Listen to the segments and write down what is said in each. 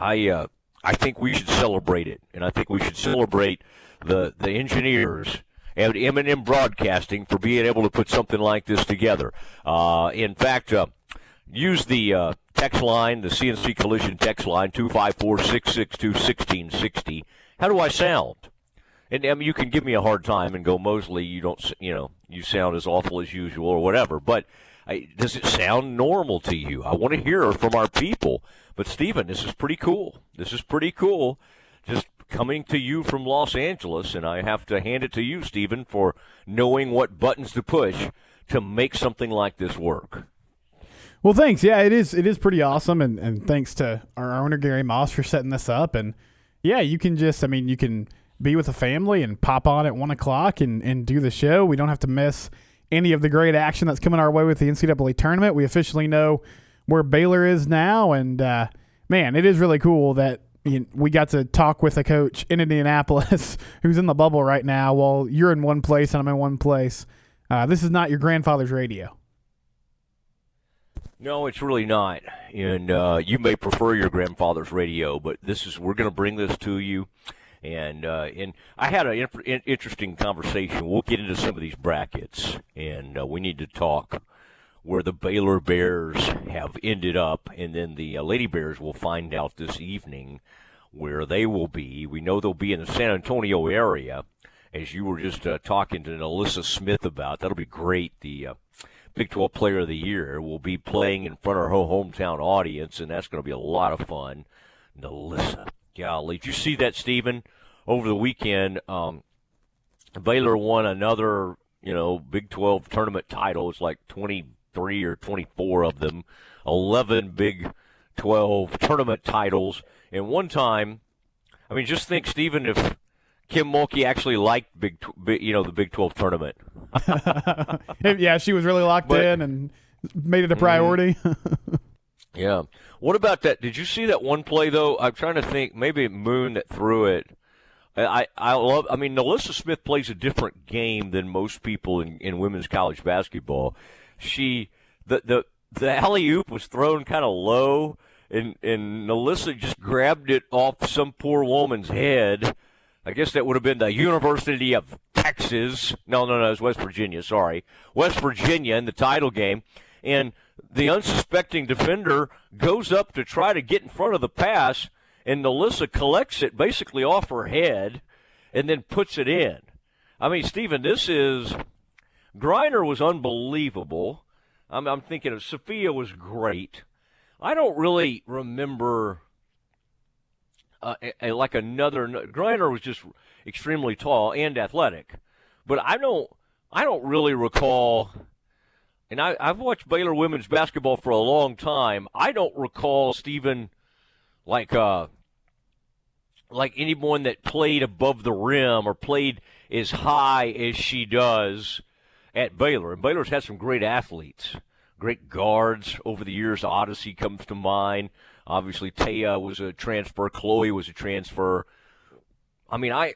I uh, I think we should celebrate it, and I think we should celebrate the the engineers and M&M Broadcasting for being able to put something like this together. Uh, in fact, uh, use the uh, text line, the CNC Collision text line, 254-662-1660. How do I sound? And I mean, you can give me a hard time and go, Mosley, you don't, you know, you sound as awful as usual or whatever. But I, does it sound normal to you? I want to hear from our people. But Stephen, this is pretty cool. This is pretty cool. Just coming to you from Los Angeles, and I have to hand it to you, Stephen, for knowing what buttons to push to make something like this work. Well, thanks. Yeah, it is. It is pretty awesome, and and thanks to our owner Gary Moss for setting this up. And yeah, you can just, I mean, you can be with a family and pop on at one o'clock and and do the show. We don't have to miss any of the great action that's coming our way with the NCAA tournament. We officially know where Baylor is now, and uh, man, it is really cool that you know, we got to talk with a coach in Indianapolis who's in the bubble right now while you're in one place and I'm in one place. Uh, this is not your grandfather's radio. No, it's really not. And uh, you may prefer your grandfather's radio, but this is we're going to bring this to you. And uh, and I had an interesting conversation. We'll get into some of these brackets, and uh, we need to talk where the Baylor Bears have ended up, and then the uh, Lady Bears will find out this evening where they will be. We know they'll be in the San Antonio area, as you were just uh, talking to NaLyssa Smith about. That'll be great. The uh, Big 12 Player of the Year will be playing in front of her hometown audience, and that's going to be a lot of fun. NaLyssa, golly, did you see that, Stephen? Over the weekend, um, Baylor won another, you know, Big 12 tournament title. It's like 23 or 24 of them, 11 Big 12 tournament titles. And one time, I mean, just think, Stephen, if Kim Mulkey actually liked Big, you know, the Big 12 tournament. yeah, she was really locked but, in and made it a priority. Yeah. What about that? Did you see that one play though? I'm trying to think. Maybe Moon that threw it. I, I love. I mean, NaLyssa Smith plays a different game than most people in, in women's college basketball. She the the the alley oop was thrown kind of low, and and NaLyssa just grabbed it off some poor woman's head I guess that would have been the University of Texas. No, no, no, it was West Virginia. Sorry, West Virginia in the title game, and the unsuspecting defender goes up to try to get in front of the pass, and NaLyssa collects it basically off her head, and then puts it in. I mean, Stephen, this is Griner was unbelievable. I'm, I'm thinking of Sophia was great. I don't really remember uh, a, a, like another. Griner was just extremely tall and athletic, but I don't. I don't really recall. And I, I've watched Baylor women's basketball for a long time. I don't recall Stephen like uh, like anyone that played above the rim or played as high as she does at Baylor. And Baylor's had some great athletes, great guards over the years. Odyssey comes to mind. Obviously, Taya was a transfer. Chloe was a transfer. I mean, I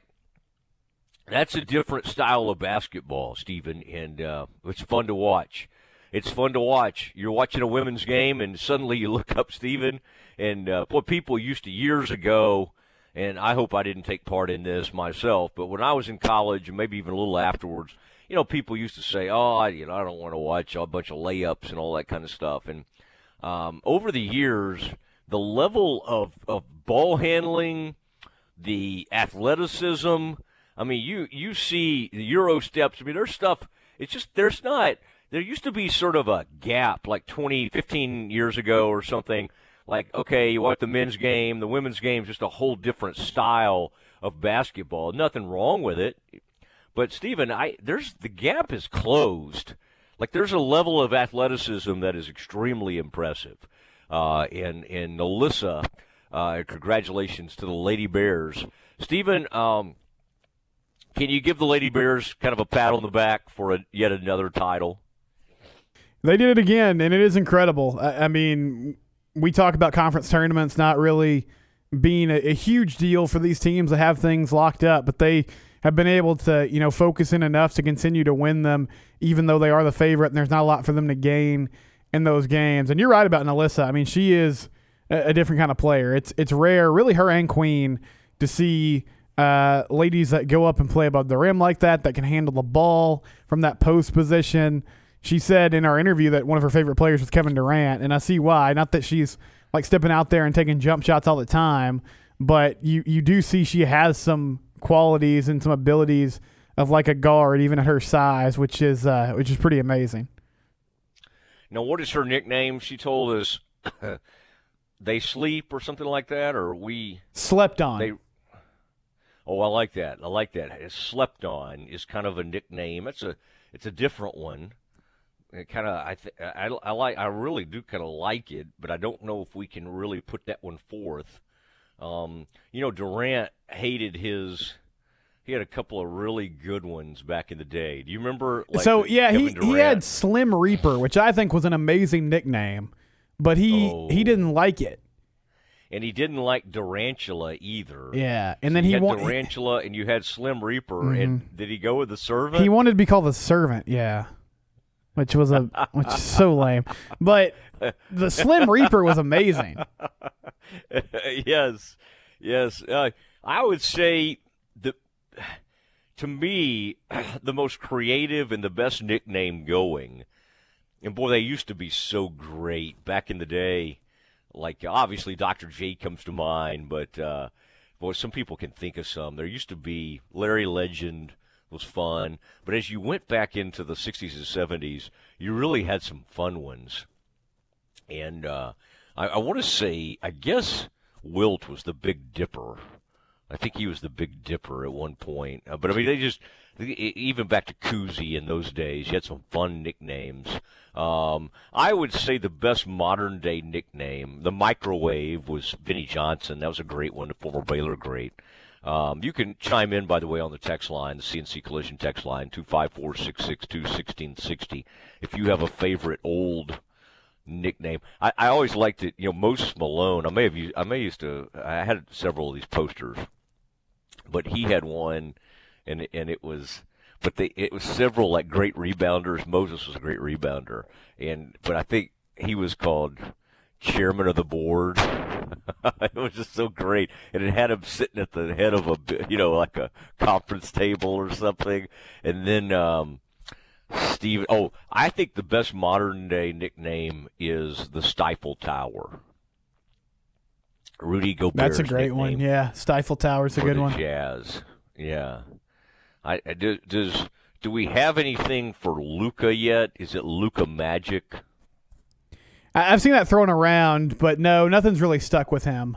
that's a different style of basketball, Stephen, and uh, it's fun to watch. It's fun to watch. You're watching a women's game, and suddenly you look up, Stephen, and uh, what people used to years ago. And I hope I didn't take part in this myself, but when I was in college, and maybe even a little afterwards, you know, people used to say, "Oh, I, you know, I don't want to watch a bunch of layups and all that kind of stuff." And um, over the years, the level of, of ball handling, the athleticism. I mean, you you see the Euro steps. I mean, there's stuff. It's just there's not. There used to be sort of a gap, like 20, 15 years ago or something. Like, okay, you watch the men's game, the women's game is just a whole different style of basketball. Nothing wrong with it, but Stephen, I there's the gap is closed. Like, there's a level of athleticism that is extremely impressive uh, and and NaLyssa. Uh, congratulations to the Lady Bears, Stephen. Um, can you give the Lady Bears kind of a pat on the back for a, yet another title? They did it again, and it is incredible. I, I mean, we talk about conference tournaments not really being a, a, huge deal for these teams that have things locked up, but they have been able to, you know, focus in enough to continue to win them, even though they are the favorite and there's not a lot for them to gain in those games. And you're right about NaLyssa. I mean, she is a, a different kind of player. It's it's rare, really, her and Queen to see uh, ladies that go up and play above the rim like that, that can handle the ball from that post position. She said in our interview that one of her favorite players was Kevin Durant, and I see why. Not that she's like stepping out there and taking jump shots all the time, but you you do see she has some qualities and some abilities of like a guard, even at her size, which is uh, which is pretty amazing. Now, what is her nickname? She told us they sleep or something like that, or we slept on. They, oh, I like that. I like that. Slept on is kind of a nickname. It's a it's a different one. Kind of I, th- I I like I really do kind of like it, but I don't know if we can really put that one forth. Um, you know, Durant hated his. He had a couple of really good ones back in the day. Do you remember? Like, so yeah, Kevin he Durant? he had Slim Reaper, which I think was an amazing nickname, but he Oh. he didn't like it. and he didn't like Durantula either. Yeah, and So then you he had wa- Durantula and you had Slim Reaper. And did he go with the servant? he wanted to be called the servant. Yeah, which was a which is so lame. But the Slim Reaper was amazing. yes, yes. Uh, I would say the to me the most creative and the best nickname going. And boy, they used to be so great back in the day. Like obviously, Dr. J comes to mind, but uh, boy, some people can think of some. There used to be Larry Legend was fun, but as you went back into the 60s and 70s, you really had some fun ones. And uh, I, I want to say, I guess Wilt was the Big Dipper. I think he was the Big Dipper at one point. Uh, but I mean, they just even back to Cousy in those days, you had some fun nicknames. Um, I would say the best modern day nickname, the microwave, was Vinnie Johnson. That was a great one, the former Baylor great. Um, you can chime in, by the way, on the text line, the CNC Collision text line, 254 662 1660, if you have a favorite old nickname. I, I always liked it. You know, Moses Malone. I may have used. I may used to. I had several of these posters, but he had one, and and it was. But they it was several like great rebounders. Moses was a great rebounder, and but I think he was called chairman of the board. it was just so great, and it had him sitting at the head of a you know like a conference table or something, and then. um Steven. Oh, I think the best modern day nickname is the Stifle Tower. Rudy Gobert. That's a great one. Yeah, Stifle Tower's a good one. Jazz. Yeah. I, I do, does do we have anything for Luka yet? Is it Luka Magic? I, I've seen that thrown around, but no, nothing's really stuck with him.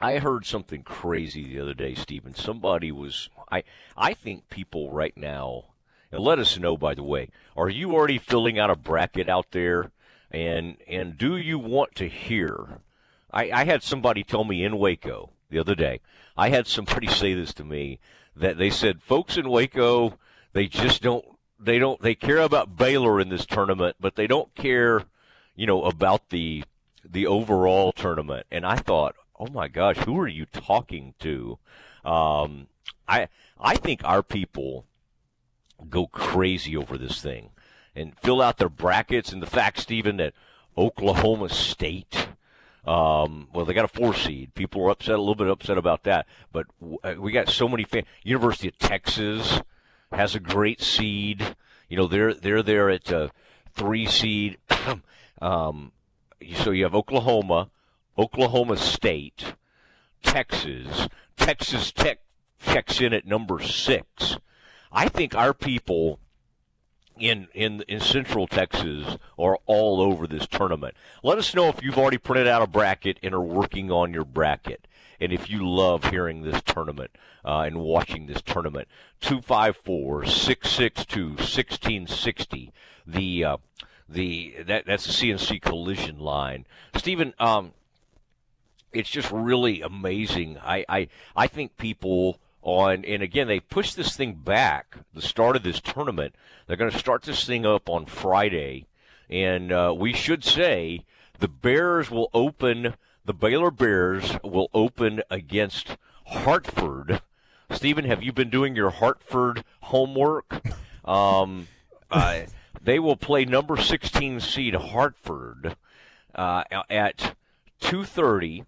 I heard something crazy the other day, Stephen. Somebody was I I think people right now and let us know by the way, are you already filling out a bracket out there? And and do you want to hear I, I had somebody tell me in Waco the other day. I had somebody say this to me that they said folks in Waco they just don't they don't they care about Baylor in this tournament, but they don't care, you know, about the the overall tournament. And I thought, oh my gosh, who are you talking to? Um, I I think our people go crazy over this thing and fill out their brackets. And the fact, Stephen, that Oklahoma State, um, well, they got a four seed. People are upset, a little bit upset about that. But uh, we got so many fans. University of Texas has a great seed. You know, they're they're there at uh, three seed. um, so you have Oklahoma, Oklahoma State, Texas. Texas Tech checks in at number six. I think our people in in in Central Texas are all over this tournament. Let us know if you've already printed out a bracket and are working on your bracket, and if you love hearing this tournament uh, and watching this tournament. 254-662-1660. The uh, the that that's the CNC collision line. Stephen, um, it's just really amazing. I, I I think people on and again they push this thing back. The start of this tournament, they're going to start this thing up on Friday, and uh, we should say the Bears will open. The Baylor Bears will open against Hartford. Stephen, have you been doing your Hartford homework? Um, uh, they will play number 16 seed Hartford uh, at 2:30,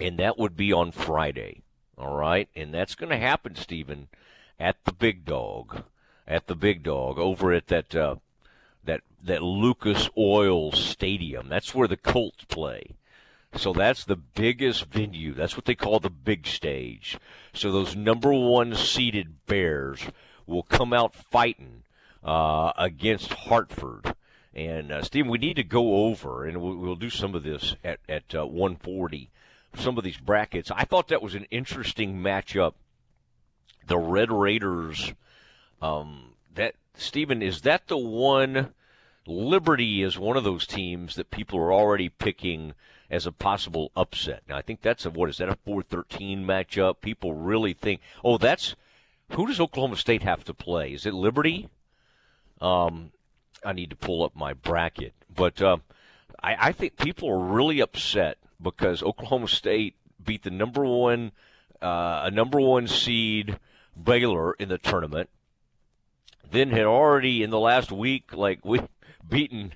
and that would be on Friday. All right, and that's going to happen, Stephen, at the Big Dog, at the Big Dog over at that uh, that that Lucas Oil Stadium. That's where the Colts play. So that's the biggest venue. That's what they call the big stage. So those number one seeded Bears will come out fighting uh, against Hartford. And uh, Steve, we need to go over, and we'll, we'll do some of this at at uh, 140. Some of these brackets. I thought that was an interesting matchup. The Red Raiders. Um, that Stephen is that the one? Liberty is one of those teams that people are already picking as a possible upset. Now I think that's a what is that a 4-13 matchup? People really think, oh, that's who does Oklahoma State have to play? Is it Liberty? Um, I need to pull up my bracket, but uh, I, I think people are really upset because Oklahoma State beat the number one, uh, a number one seed Baylor in the tournament. Then had already in the last week, like we beaten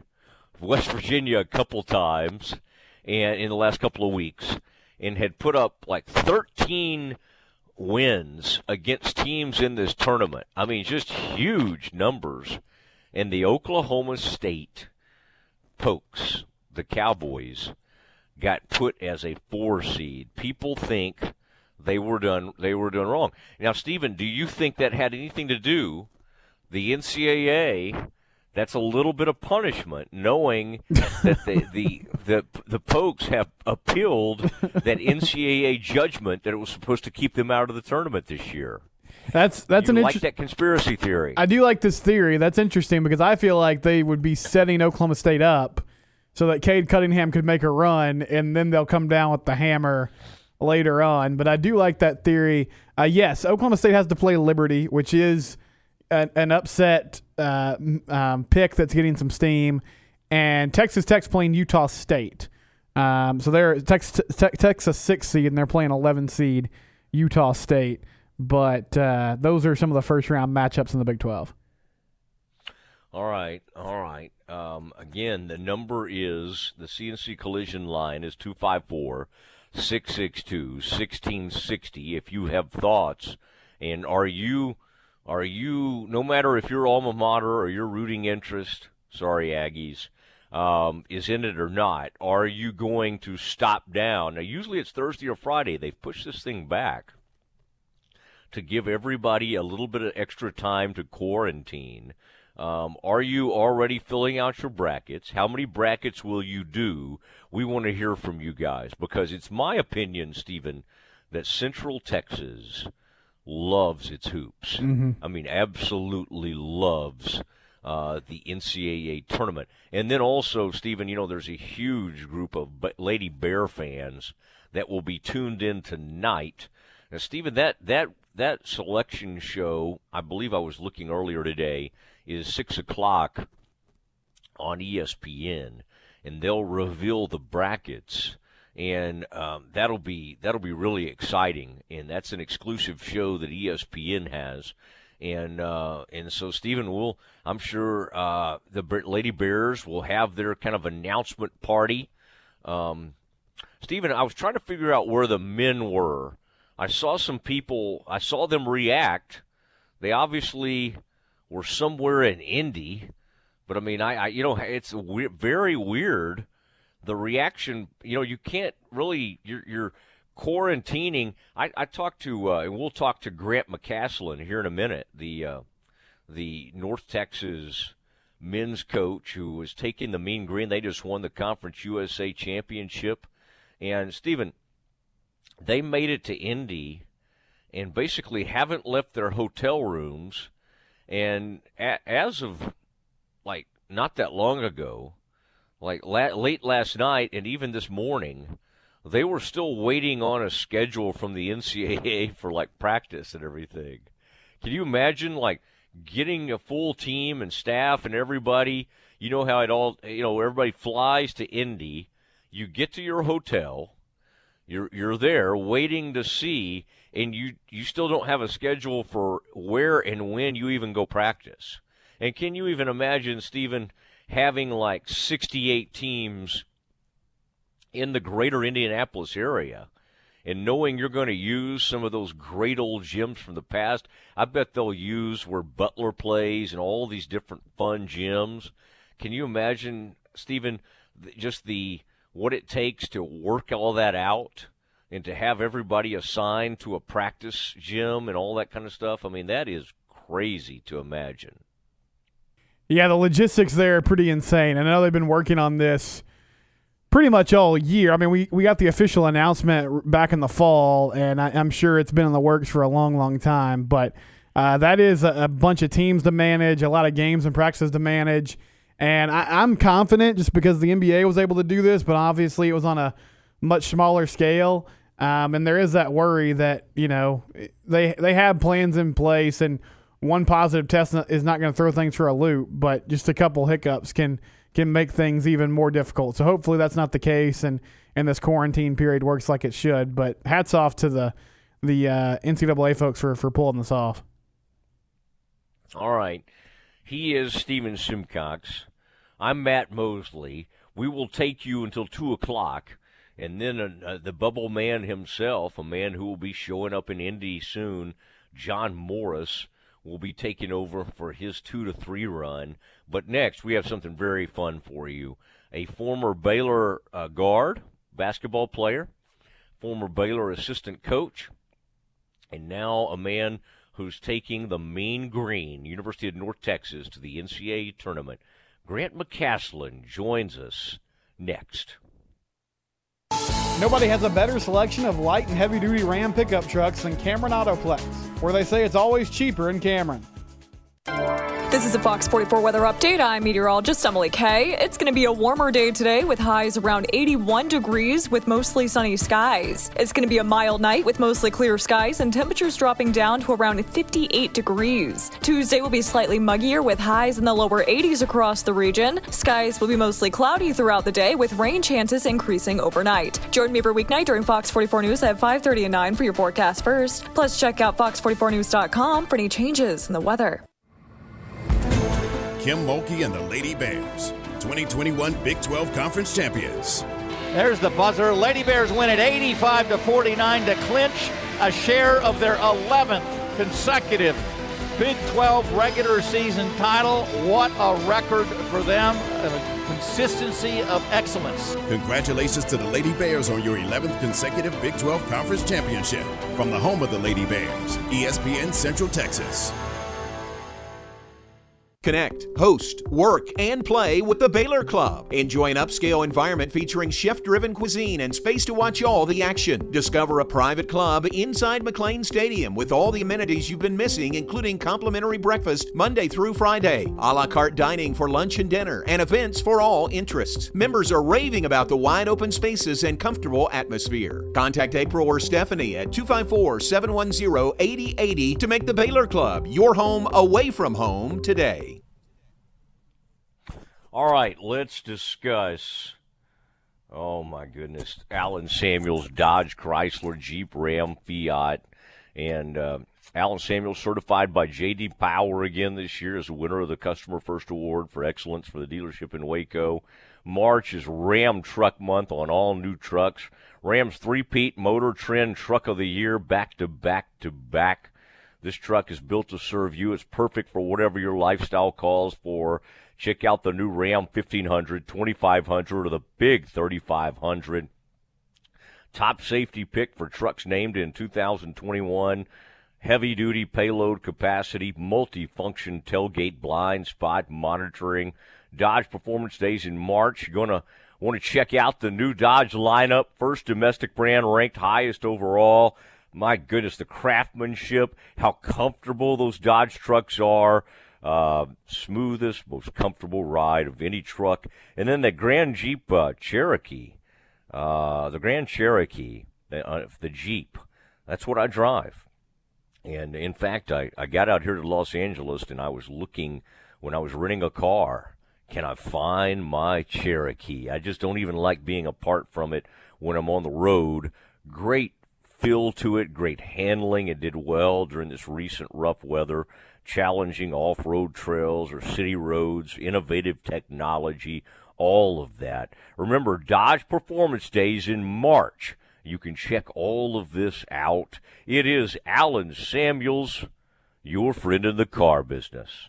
West Virginia a couple times, and in the last couple of weeks, and had put up like 13 wins against teams in this tournament. I mean, just huge numbers. And the Oklahoma State Pokes, the Cowboys, got put as a four seed. People think they were done they were done wrong. Now, Stephen, do you think that had anything to do the NCAA that's a little bit of punishment, knowing that the, the the the Pokes have appealed that NCAA judgment that it was supposed to keep them out of the tournament this year. That's that's you an like interesting. that conspiracy theory. I do like this theory. That's interesting because I feel like they would be setting Oklahoma State up so that Cade Cunningham could make a run, and then they'll come down with the hammer later on. But I do like that theory. Uh, yes, Oklahoma State has to play Liberty, which is an, an upset uh, um, pick that's getting some steam, and Texas Tech's playing Utah State. Um, so they're Texas, te- Texas six seed, and they're playing eleven seed Utah State. But uh, those are some of the first round matchups in the Big Twelve. All right, all right. Um, again, the number is the CNC collision line is 254 662 1660. If you have thoughts, and are you are you no matter if your alma mater or your rooting interest, sorry Aggies, um, is in it or not, are you going to stop down? Now, usually it's Thursday or Friday. They've pushed this thing back to give everybody a little bit of extra time to quarantine. Um, are you already filling out your brackets? How many brackets will you do? We want to hear from you guys because it's my opinion, Stephen, that Central Texas loves its hoops. I mean, absolutely loves uh, the NCAA tournament. And then also, Stephen, you know, there's a huge group of Lady Bear fans that will be tuned in tonight. Now, Stephen, that that that selection show, I believe I was looking earlier today, is six o'clock on ESPN, and they'll reveal the brackets, and um, that'll be that'll be really exciting. And that's an exclusive show that ESPN has, and uh, and so Stephen will, I'm sure uh, the Lady Bears will have their kind of announcement party. Um, Stephen, I was trying to figure out where the men were. I saw some people. I saw them react. They obviously were somewhere in Indy, but I mean, I, I you know, it's we- very weird. The reaction, you know, you can't really. You're, you're quarantining. I, I talked to, uh, and we'll talk to Grant McCasland here in a minute. The uh, the North Texas men's coach who was taking the Mean Green. They just won the Conference USA championship, and Stephen, they made it to Indy, and basically haven't left their hotel rooms. And as of like not that long ago, like la- late last night and even this morning, they were still waiting on a schedule from the NCAA for like practice and everything. Can you imagine like getting a full team and staff and everybody? You know how it all you know everybody flies to Indy. You get to your hotel, you're you're there waiting to see, and you you still don't have a schedule for where and when you even go practice. And can you even imagine, Stephen, having like 68 teams in the greater Indianapolis area and knowing you're going to use some of those great old gyms from the past, I bet they'll use where Butler plays and all these different fun gyms. Can you imagine, Stephen, just the what it takes to work all that out and to have everybody assigned to a practice gym and all that kind of stuff? I mean, that is crazy to imagine. Yeah, the logistics there are pretty insane. I know they've been working on this pretty much all year. I mean, we, we got the official announcement back in the fall, and I, am sure it's been in the works for a long, long time. But uh, that is a, a, bunch of teams to manage, a lot of games and practices to manage. And I, I'm confident just because the NBA was able to do this, but obviously it was on a much smaller scale. Um, and there is that worry that you know they they have plans in place, and one positive test is not going to throw things for a loop, but just a couple hiccups can can make things even more difficult. So hopefully that's not the case, and and this quarantine period works like it should. But hats off to the the uh, NCAA folks for for pulling this off. All right, he is Stephen Simcox. I'm Matt Mosley. We will take you until two o'clock. And then uh, the bubble man himself, a man who will be showing up in Indy soon, John Morris, will be taking over for his two to three run. But next, we have something very fun for you. A former Baylor uh, guard, basketball player, former Baylor assistant coach, and now a man who's taking the Mean Green, University of North Texas, to the NCAA tournament. Grant McCasland joins us next. Nobody has a better selection of light and heavy duty Ram pickup trucks than Cameron Autoplex, where they say it's always cheaper in Cameron. This is a Fox 44 weather update. I'm meteorologist Emily Kay. It's going to be a warmer day today with highs around 81 degrees with mostly sunny skies. It's going to be a mild night with mostly clear skies and temperatures dropping down to around 58 degrees. Tuesday will be slightly muggier with highs in the lower 80s across the region. Skies will be mostly cloudy throughout the day with rain chances increasing overnight. Join me every weeknight during Fox 44 News at 5:30 and 9 for your forecast first. Plus check out fox44news.com for any changes in the weather. Kim Mulkey and the Lady Bears, 2021 Big 12 Conference champions. There's the buzzer. Lady Bears win at 85 to 49 to clinch a share of their 11th consecutive Big 12 regular season title. What a record for them. A consistency of excellence. Congratulations to the Lady Bears on your 11th consecutive Big 12 Conference championship. From the home of the Lady Bears, ESPN Central Texas. Connect, host, work, and play with the Baylor Club. Enjoy an upscale environment featuring chef driven cuisine and space to watch all the action. Discover a private club inside McLane Stadium with all the amenities you've been missing, including complimentary breakfast Monday through Friday, a la carte dining for lunch and dinner, and events for all interests. Members are raving about the wide open spaces and comfortable atmosphere. Contact April or Stephanie at 254 710 8080 to make the Baylor Club your home away from home today. All right, let's discuss. Oh my goodness, Allen Samuels, Dodge, Chrysler, Jeep, Ram, Fiat, and uh, Allen Samuels certified by J.D. Power again this year as the winner of the Customer First Award for excellence for the dealership in Waco. March is Ram Truck Month on all new trucks. Ram's three-peat Motor Trend Truck of the Year, back to back to back. This truck is built to serve you. It's perfect for whatever your lifestyle calls for. Check out the new Ram 1500, 2500, or the big 3500. Top safety pick for trucks named in 2021. Heavy duty payload capacity, multi-function tailgate blind spot monitoring. Dodge Performance Days in March. You're going to want to check out the new Dodge lineup. First domestic brand ranked highest overall. My goodness, the craftsmanship, how comfortable those Dodge trucks are. Uh, smoothest, most comfortable ride of any truck. And then the Grand Jeep uh, Cherokee, uh, the Grand Cherokee, the, uh, the Jeep. That's what I drive. And in fact, I, I got out here to Los Angeles and I was looking when I was renting a car. Can I find my Cherokee? I just don't even like being apart from it when I'm on the road. Great feel to it, great handling. It did well during this recent rough weather challenging off road trails or city roads, innovative technology, all of that. Remember, Dodge Performance Days in March. You can check all of this out. It is Allen Samuels, your friend in the car business.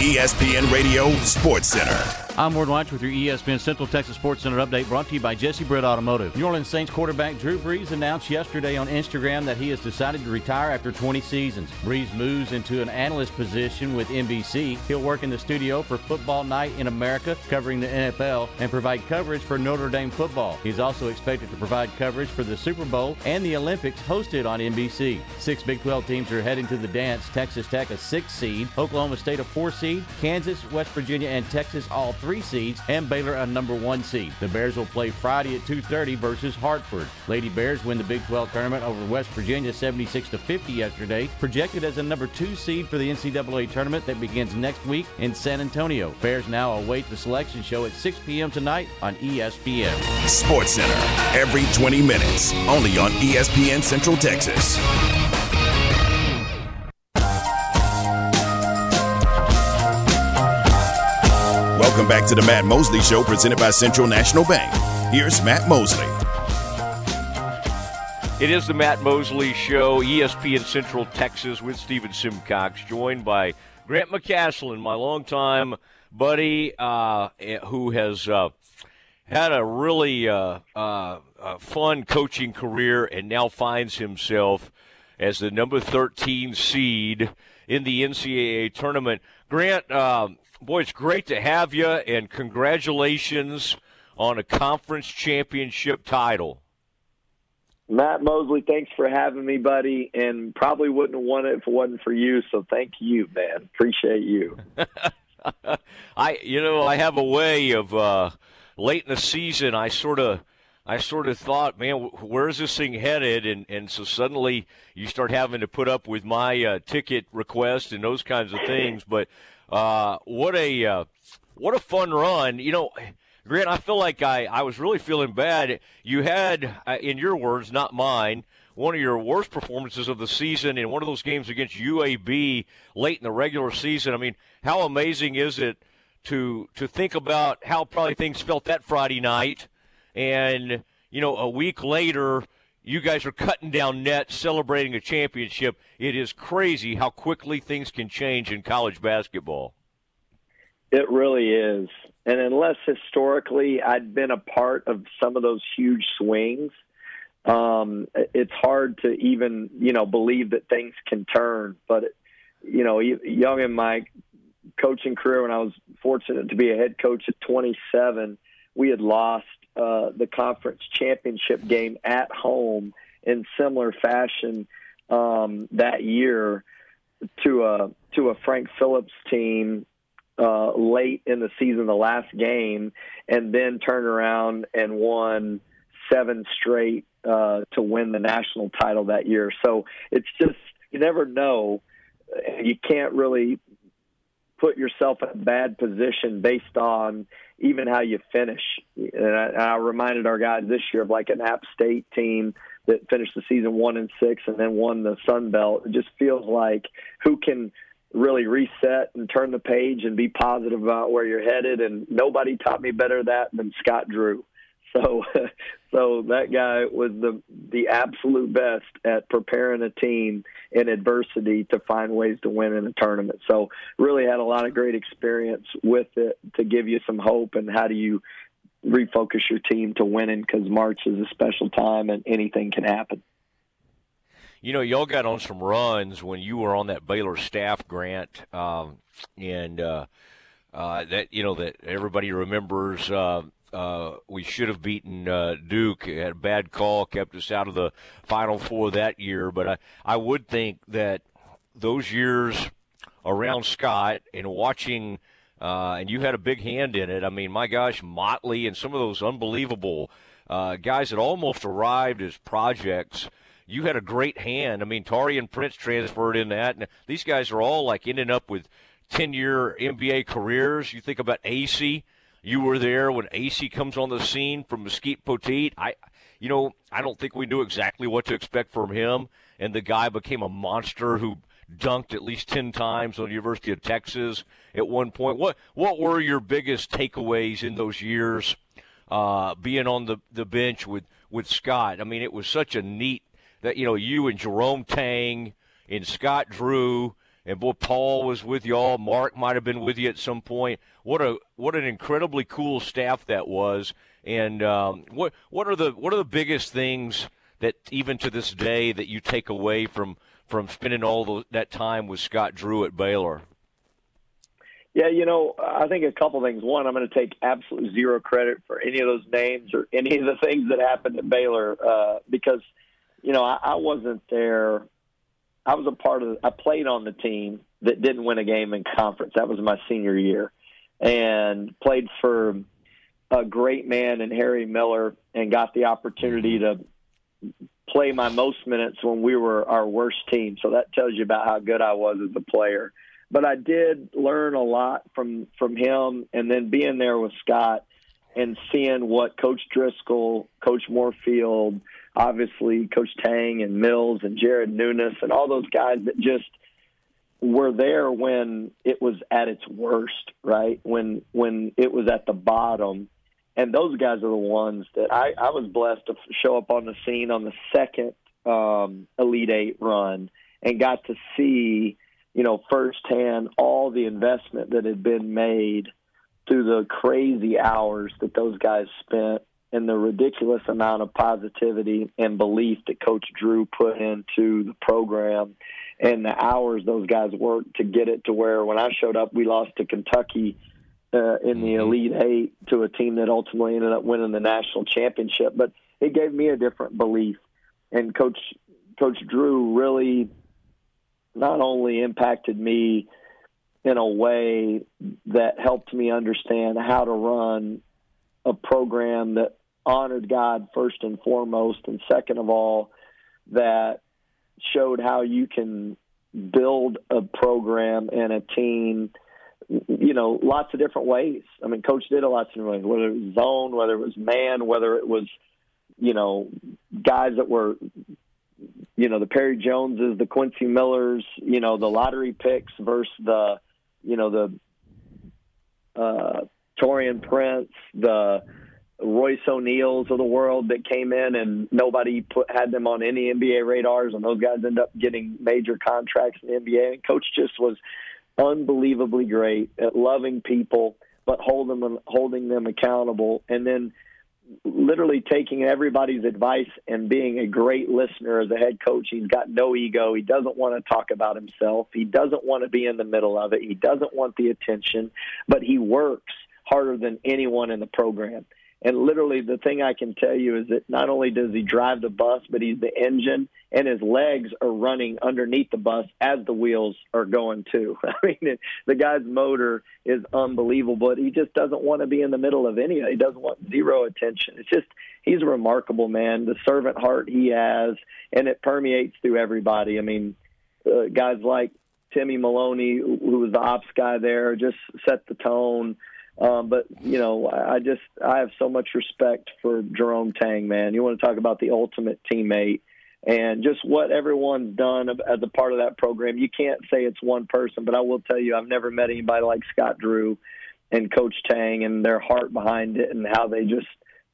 ESPN Radio Sports Center. I'm Ward Watch with your ESPN Central Texas Sports Center update brought to you by Jesse Britt Automotive. New Orleans Saints quarterback Drew Brees announced yesterday on Instagram that he has decided to retire after 20 seasons. Brees moves into an analyst position with NBC. He'll work in the studio for Football Night in America, covering the NFL, and provide coverage for Notre Dame football. He's also expected to provide coverage for the Super Bowl and the Olympics hosted on NBC. Six Big 12 teams are heading to the dance. Texas Tech a six seed, Oklahoma State a four seed, Kansas, West Virginia, and Texas all three seeds, and Baylor a number one seed. The Bears will play Friday at 2:30 versus Hartford. Lady Bears win the Big 12 tournament over West Virginia 76 to 50 yesterday, projected as a number two seed for the NCAA tournament that begins next week in San Antonio. Bears now await the selection show at 6 p.m. tonight on ESPN. Sports Center every 20 minutes, only on ESPN Central Texas. Welcome back to the Matt Mosley Show, presented by Central National Bank. Here's Matt Mosley. It is the Matt Mosley Show, ESPN Central Texas, with Stephen Simcox, joined by Grant McCasland, my longtime buddy, uh, who has uh, had a really uh, uh, fun coaching career and now finds himself as the number 13 seed in the NCAA tournament. Grant, um, boy, it's great to have you, and congratulations on a conference championship title. Matt Mosley, thanks for having me, buddy, and probably wouldn't have won it if it wasn't for you. So thank you, man. Appreciate you. I, you know, I have a way of uh, late in the season. I sort of, I sort of thought, man, where's this thing headed? And and so suddenly you start having to put up with my uh, ticket request and those kinds of things. But uh, what a uh, what a fun run! You know, Grant, I feel like I, I was really feeling bad. You had, uh, in your words, not mine, one of your worst performances of the season in one of those games against UAB late in the regular season. I mean, how amazing is it to to think about how probably things felt that Friday night, and you know, a week later you guys are cutting down nets, celebrating a championship. It is crazy how quickly things can change in college basketball. It really is. And unless historically I'd been a part of some of those huge swings, um, it's hard to even, you know, believe that things can turn. But, you know, young in my coaching career, when I was fortunate to be a head coach at 27, we had lost uh, the conference championship game at home in similar fashion um, that year to a to a Frank Phillips team uh, late in the season, the last game, and then turn around and won seven straight uh, to win the national title that year. So it's just you never know. You can't really put yourself in a bad position based on even how you finish. And I, I reminded our guys this year of like an App State team that finished the season one and six and then won the Sun Belt. It just feels like who can really reset and turn the page and be positive about where you're headed. And nobody taught me better that than Scott Drew. So, so that guy was the the absolute best at preparing a team in adversity to find ways to win in a tournament. So, really had a lot of great experience with it to give you some hope. And how do you refocus your team to winning? Because March is a special time and anything can happen. You know, y'all got on some runs when you were on that Baylor staff, Grant, um, and uh, uh, that you know that everybody remembers. Uh, uh, we should have beaten uh, Duke. Had a bad call, kept us out of the Final Four that year. But I, I would think that those years around Scott and watching, uh, and you had a big hand in it. I mean, my gosh, Motley and some of those unbelievable uh, guys that almost arrived as projects. You had a great hand. I mean, Tari and Prince transferred in that, and these guys are all like ending up with ten-year NBA careers. You think about AC. You were there when AC comes on the scene from Mesquite Poteet. I, you know, I don't think we knew exactly what to expect from him, and the guy became a monster who dunked at least 10 times on the University of Texas at one point. What what were your biggest takeaways in those years uh, being on the, the bench with, with Scott? I mean, it was such a neat that, you know, you and Jerome Tang and Scott Drew and boy, Paul was with y'all. Mark might have been with you at some point. What a what an incredibly cool staff that was. And um, what what are the what are the biggest things that even to this day that you take away from from spending all the, that time with Scott Drew at Baylor? Yeah, you know, I think a couple things. One, I'm going to take absolute zero credit for any of those names or any of the things that happened at Baylor uh, because, you know, I, I wasn't there. I was a part of. I played on the team that didn't win a game in conference. That was my senior year, and played for a great man in Harry Miller, and got the opportunity to play my most minutes when we were our worst team. So that tells you about how good I was as a player. But I did learn a lot from from him, and then being there with Scott and seeing what Coach Driscoll, Coach Morefield, obviously Coach Tang and Mills and Jared Nuness and all those guys that just were there when it was at its worst, right? When when it was at the bottom and those guys are the ones that I, I was blessed to show up on the scene on the second um, Elite Eight run and got to see, you know, firsthand all the investment that had been made through the crazy hours that those guys spent and the ridiculous amount of positivity and belief that Coach Drew put into the program and the hours those guys worked to get it to where when I showed up, we lost to Kentucky – uh, in the mm-hmm. Elite Eight to a team that ultimately ended up winning the national championship. But it gave me a different belief, and Coach Coach Drew really not only impacted me in a way that helped me understand how to run a program that honored God first and foremost, and second of all, that showed how you can build a program and a team you know, lots of different ways. I mean, coach did a lot of different ways, whether it was zone, whether it was man, whether it was, you know, guys that were, you know, the Perry Joneses, the Quincy Millers, you know, the lottery picks versus the, you know, the uh, Taurean Prince, the Royce O'Neals of the world that came in and nobody put had them on any NBA radars, and those guys end up getting major contracts in the NBA. And coach just was unbelievably great at loving people, but holding them holding them accountable, and then literally taking everybody's advice and being a great listener as a head coach. He's got no ego. He doesn't want to talk about himself. He doesn't want to be in the middle of it. He doesn't want the attention, but he works harder than anyone in the program. And literally, the thing I can tell you is that not only does he drive the bus, but he's the engine, and his legs are running underneath the bus as the wheels are going too. I mean, the guy's motor is unbelievable, but he just doesn't want to be in the middle of any. He doesn't want zero attention. It's just he's a remarkable man. The servant heart he has, and it permeates through everybody. I mean, uh, guys like Timmy Maloney, who was the ops guy there, just set the tone. Um, but you know, I just I have so much respect for Jerome Tang, man. You want to talk about the ultimate teammate and just what everyone's done as a part of that program. You can't say it's one person, but I will tell you, I've never met anybody like Scott Drew and Coach Tang and their heart behind it and how they just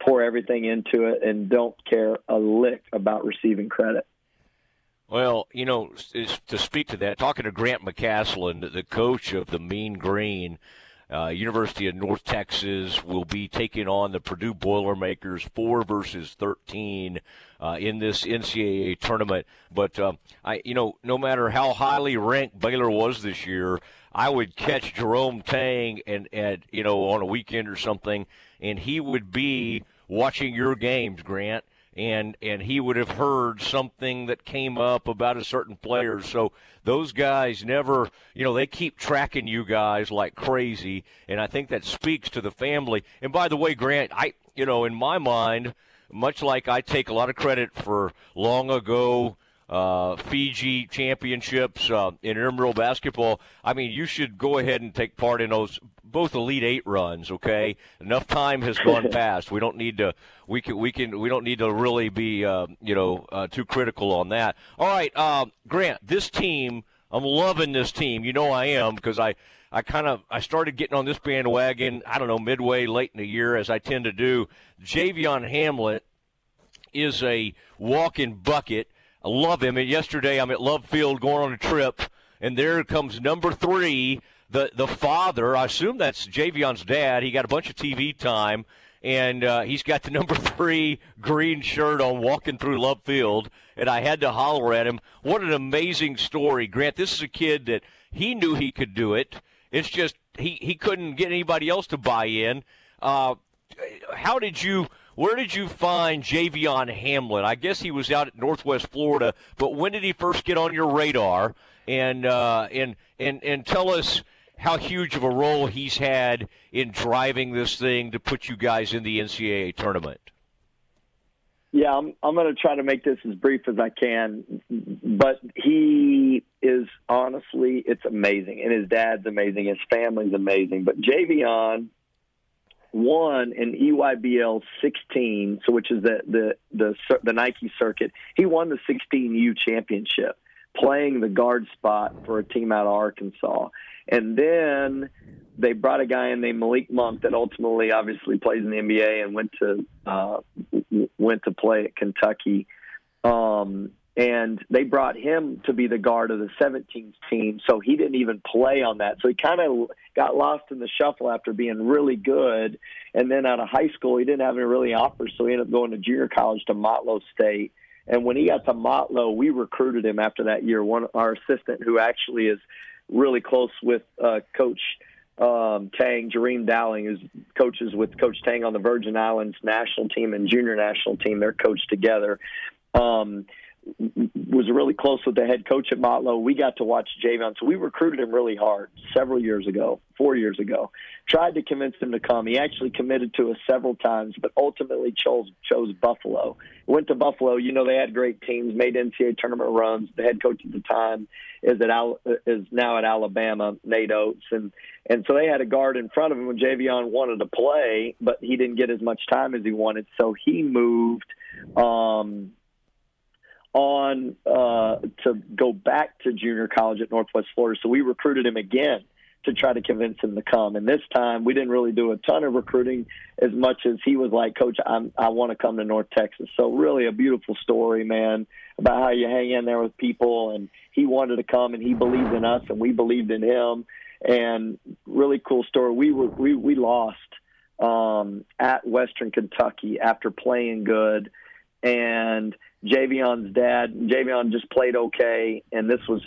pour everything into it and don't care a lick about receiving credit. Well, you know, to speak to that, talking to Grant McCasland, the coach of the Mean Green, uh, University of North Texas will be taking on the Purdue Boilermakers, four versus thirteen uh, in this NCAA tournament. But uh, I, you know, no matter how highly ranked Baylor was this year, I would catch Jerome Tang and and you know on a weekend or something, and he would be watching your games, Grant, and and he would have heard something that came up about a certain player. So those guys never, you know, they keep tracking you guys like crazy, and I think that speaks to the family. And by the way, Grant, I, you know, in my mind, much like I take a lot of credit for long ago uh, Fiji championships uh, in intramural basketball. I mean, you should go ahead and take part in those both Elite Eight runs. Okay, enough time has gone past. We don't need to. We can. We can. We don't need to really be. Uh, you know, uh, too critical on that. All right, uh, Grant. This team. I'm loving this team. You know I am because I. I kind of I started getting on this bandwagon. I don't know midway late in the year, as I tend to do. Javion Hamlet is a walk-in bucket. I love him. And yesterday I'm at Love Field going on a trip, and there comes number three, the the father. I assume that's Javion's dad. He got a bunch of TV time, and uh, he's got the number three green shirt on, walking through Love Field. And I had to holler at him. What an amazing story, Grant. This is a kid that he knew he could do it. It's just he he couldn't get anybody else to buy in. Uh, how did you? Where did you find Javion Hamlet? I guess he was out at Northwest Florida, but when did he first get on your radar? And uh, and and and tell us how huge of a role he's had in driving this thing to put you guys in the NCAA tournament. Yeah, I'm I'm going to try to make this as brief as I can, but he is honestly it's amazing, and his dad's amazing, his family's amazing. But Javion won in EYBL 16, so which is the the the the Nike circuit. He won the 16U championship, playing the guard spot for a team out of Arkansas, and then they brought a guy in named Malik Monk that ultimately, obviously, plays in the NBA and went to uh, went to play at Kentucky. Um, and they brought him to be the guard of the 17th team, so he didn't even play on that. So he kind of got lost in the shuffle after being really good. And then out of high school, he didn't have any really offers, so he ended up going to junior college to Motlow State. And when he got to Motlow, we recruited him after that year. One our assistant, who actually is really close with uh, Coach um, Tang, Jareem Dowling, who's coaches with Coach Tang on the Virgin Islands national team and junior national team. They're coached together. Um, was really close with the head coach at Motlow. We got to watch Javion, so we recruited him really hard several years ago, four years ago. Tried to convince him to come. He actually committed to us several times, but ultimately chose chose Buffalo. Went to Buffalo. You know they had great teams, made NCAA tournament runs. The head coach at the time is at Al, is now at Alabama, Nate Oats, and and so they had a guard in front of him when Javion wanted to play, but he didn't get as much time as he wanted, so he moved. Um, on uh, to go back to junior college at Northwest Florida. So we recruited him again to try to convince him to come. And this time we didn't really do a ton of recruiting as much as he was like, Coach, I'm, I want to come to North Texas. So really a beautiful story, man, about how you hang in there with people. And he wanted to come and he believed in us and we believed in him. And really cool story. We were we we lost um, at Western Kentucky after playing good, and Javion's dad. Javion just played okay, and this was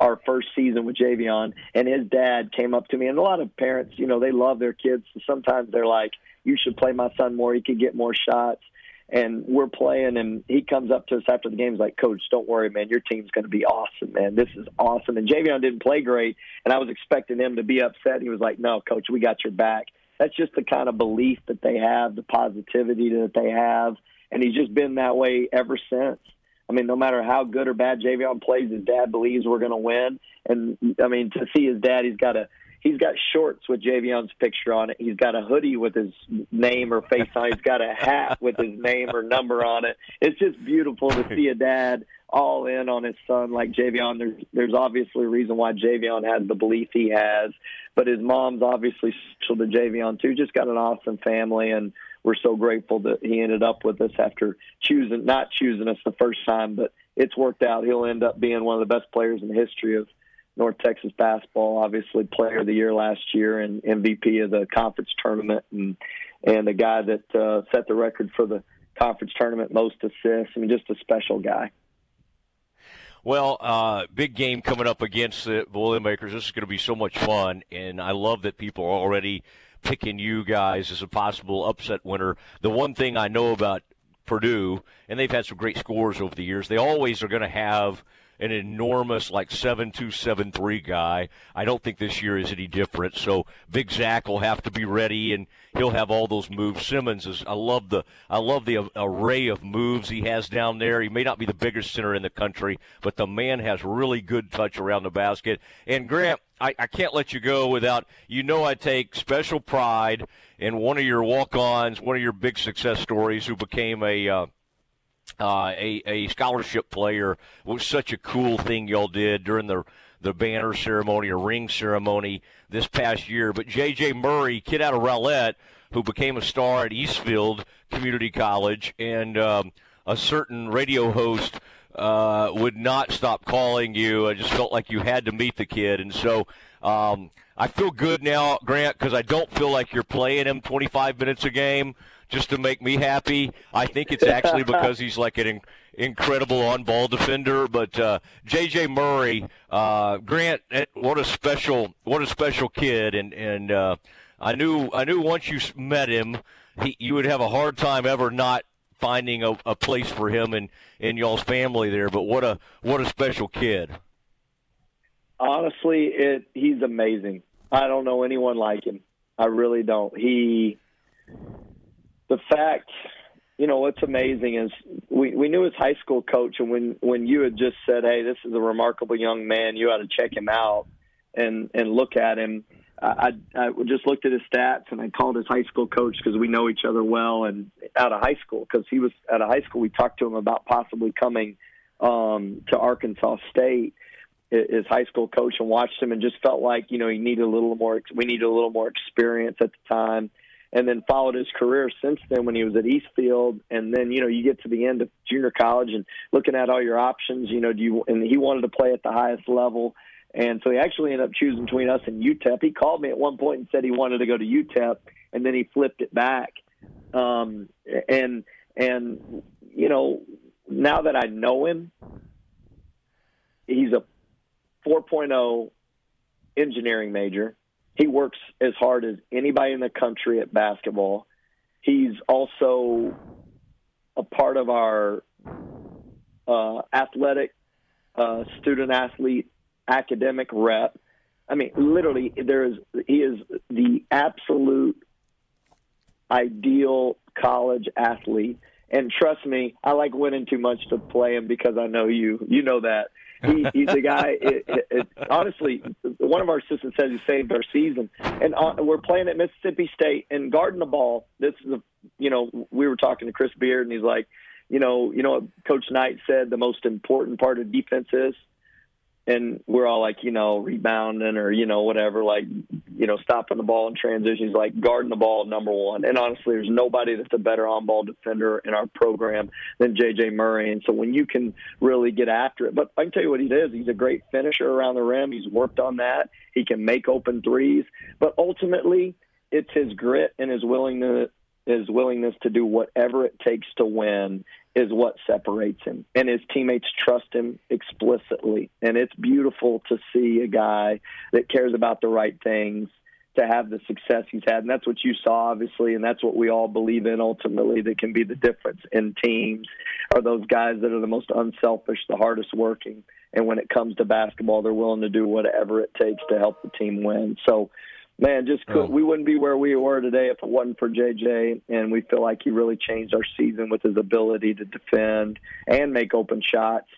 our first season with Javion. And his dad came up to me, and a lot of parents, you know, they love their kids. So sometimes they're like, "You should play my son more. He could get more shots." And we're playing, and he comes up to us after the game. He's like, "Coach, don't worry, man. Your team's going to be awesome, man. This is awesome." And Javion didn't play great, and I was expecting him to be upset. He was like, "No, Coach, we got your back." That's just the kind of belief that they have, the positivity that they have and he's just been that way ever since. I mean, no matter how good or bad Javion plays, his dad believes we're going to win. And I mean, to see his dad, he's got a he's got shorts with Javion's picture on it. He's got a hoodie with his name or face on. it. He's got a hat with his name or number on it. It's just beautiful to see a dad all in on his son like Javion. There's there's obviously a reason why Javion has the belief he has, but his mom's obviously special to Javion too. Just got an awesome family and we're so grateful that he ended up with us after choosing not choosing us the first time, but it's worked out. He'll end up being one of the best players in the history of North Texas basketball. Obviously, Player of the Year last year and MVP of the conference tournament, and and the guy that uh, set the record for the conference tournament most assists. I mean, just a special guy. Well, uh, big game coming up against the Boilermakers. This is going to be so much fun, and I love that people are already picking you guys as a possible upset winner. The one thing I know about Purdue, and they've had some great scores over the years, they always are going to have – an enormous like seven two seven three guy. I don't think this year is any different. So Big Zach will have to be ready, and he'll have all those moves. Simmons is. I love the I love the array of moves he has down there. He may not be the biggest center in the country, but the man has really good touch around the basket. And Grant, I, I can't let you go without you know I take special pride in one of your walk-ons, one of your big success stories, who became a uh, uh, a, a scholarship player was such a cool thing y'all did during the the banner ceremony or ring ceremony this past year. But J.J. Murray, kid out of Rowlett, who became a star at Eastfield Community College, and um, a certain radio host uh, would not stop calling you. I just felt like you had to meet the kid, and so. Um, I feel good now, Grant, because I don't feel like you're playing him 25 minutes a game just to make me happy. I think it's actually because he's like an in- incredible on-ball defender. But uh, J.J. Murray, uh, Grant, eh, what a special, what a special kid, and and uh, I knew I knew once you met him, he, you would have a hard time ever not finding a, a place for him and in y'all's family there. But what a what a special kid. Honestly, it he's amazing. I don't know anyone like him. I really don't. He the fact, you know, what's amazing is we, we knew his high school coach, and when when you had just said, "Hey, this is a remarkable young man. You ought to check him out and and look at him." I, I just looked at his stats and I called his high school coach because we know each other well and out of high school because he was out of high school. We talked to him about possibly coming um, to Arkansas State, his high school coach, and watched him and just felt like you know he needed a little more. We needed a little more experience at the time and then followed his career since then when he was at Eastfield. And then, you know, you get to the end of junior college and looking at all your options, you know, do you, and he wanted to play at the highest level. And so he actually ended up choosing between us and UTEP. He called me at one point and said he wanted to go to UTEP, and then he flipped it back. Um, and, and, you know, now that I know him, he's a 4.0 engineering major he works as hard as anybody in the country at basketball. He's also a part of our uh, athletic uh, student athlete academic rep. I mean, literally, there is he is the absolute ideal college athlete. And trust me, I like winning too much to play him because I know you. You know that. He, he's a guy. It, it, it, honestly, one of our assistants says he saved our season, and uh, we're playing at Mississippi State and guarding the ball. This is a, you know, we were talking to Chris Beard, and he's like, you know, you know what Coach Knight said the most important part of defense is and we're all like, you know, rebounding or you know whatever, like you know, stopping the ball in transitions, like guarding the ball number one. And honestly, there's nobody that's a better on-ball defender in our program than J.J. Murray. And so when you can really get after it, but I can tell you what he is. He's a great finisher around the rim. He's worked on that. He can make open threes, but ultimately, it's his grit and his willingness his willingness to do whatever it takes to win is what separates him. And his teammates trust him explicitly. And it's beautiful to see a guy that cares about the right things to have the success he's had. And that's what you saw, obviously, and that's what we all believe in ultimately that can be the difference in teams are those guys that are the most unselfish, the hardest working. And when it comes to basketball, they're willing to do whatever it takes to help the team win. So man, just could, oh. we wouldn't be where we were today if it wasn't for JJ. And we feel like he really changed our season with his ability to defend and make open shots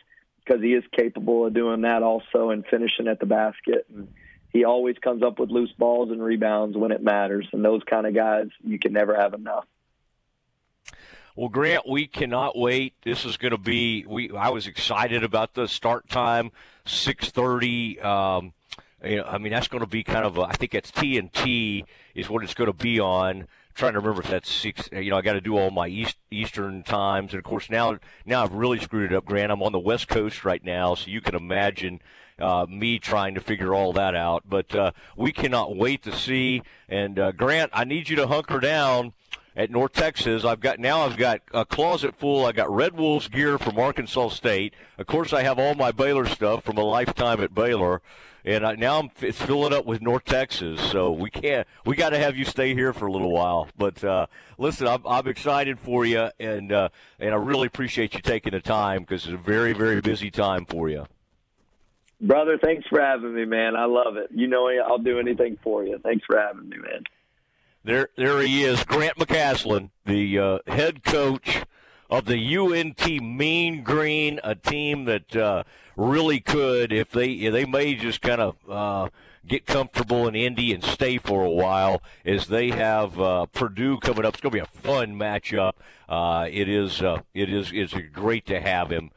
because he is capable of doing that also and finishing at the basket. And he always comes up with loose balls and rebounds when it matters. And those kind of guys, you can never have enough. Well, Grant, we cannot wait. This is going to be. We I was excited about the start time, six thirty. Um, you know, I mean, that's going to be kind of a, I think it's TNT is what it's going to be on. I'm trying to remember if that's six. You know, I got to do all my East, Eastern times, and of course now now I've really screwed it up, Grant. I'm on the West Coast right now, so you can imagine uh, me trying to figure all that out. But uh, we cannot wait to see. And uh, Grant, I need you to hunker down at North Texas. I've got now I've got a closet full. I got Red Wolves gear from Arkansas State. Of course, I have all my Baylor stuff from a lifetime at Baylor, and I, now I'm it's filling up with North Texas. So we can't we got to have you stay here for a little while. But uh, listen, I'm, I'm excited for you, and uh, and I really appreciate you taking the time because it's a very very busy time for you. Brother, thanks for having me, man. I love it. You know I'll do anything for you. Thanks for having me, man. There, there he is, Grant McCasland, the uh, head coach of the UNT Mean Green, a team that uh, really could, if they they may just kind of uh, get comfortable in Indy and stay for a while, as they have uh, Purdue coming up. It's going to be a fun matchup. Uh, it is, uh, it is, it's great to have him.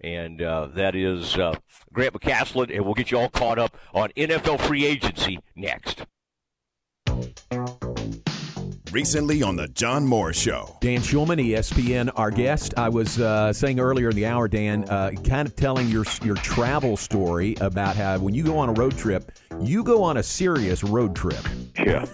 And uh, that is uh, Grant McCasland, and we'll get you all caught up on NFL free agency next recently on the John Moore Show. Dan Shulman, ESPN, our guest. I was uh, saying earlier in the hour, Dan, uh, kind of telling your your travel story about how when you go on a road trip, you go on a serious road trip. Yeah,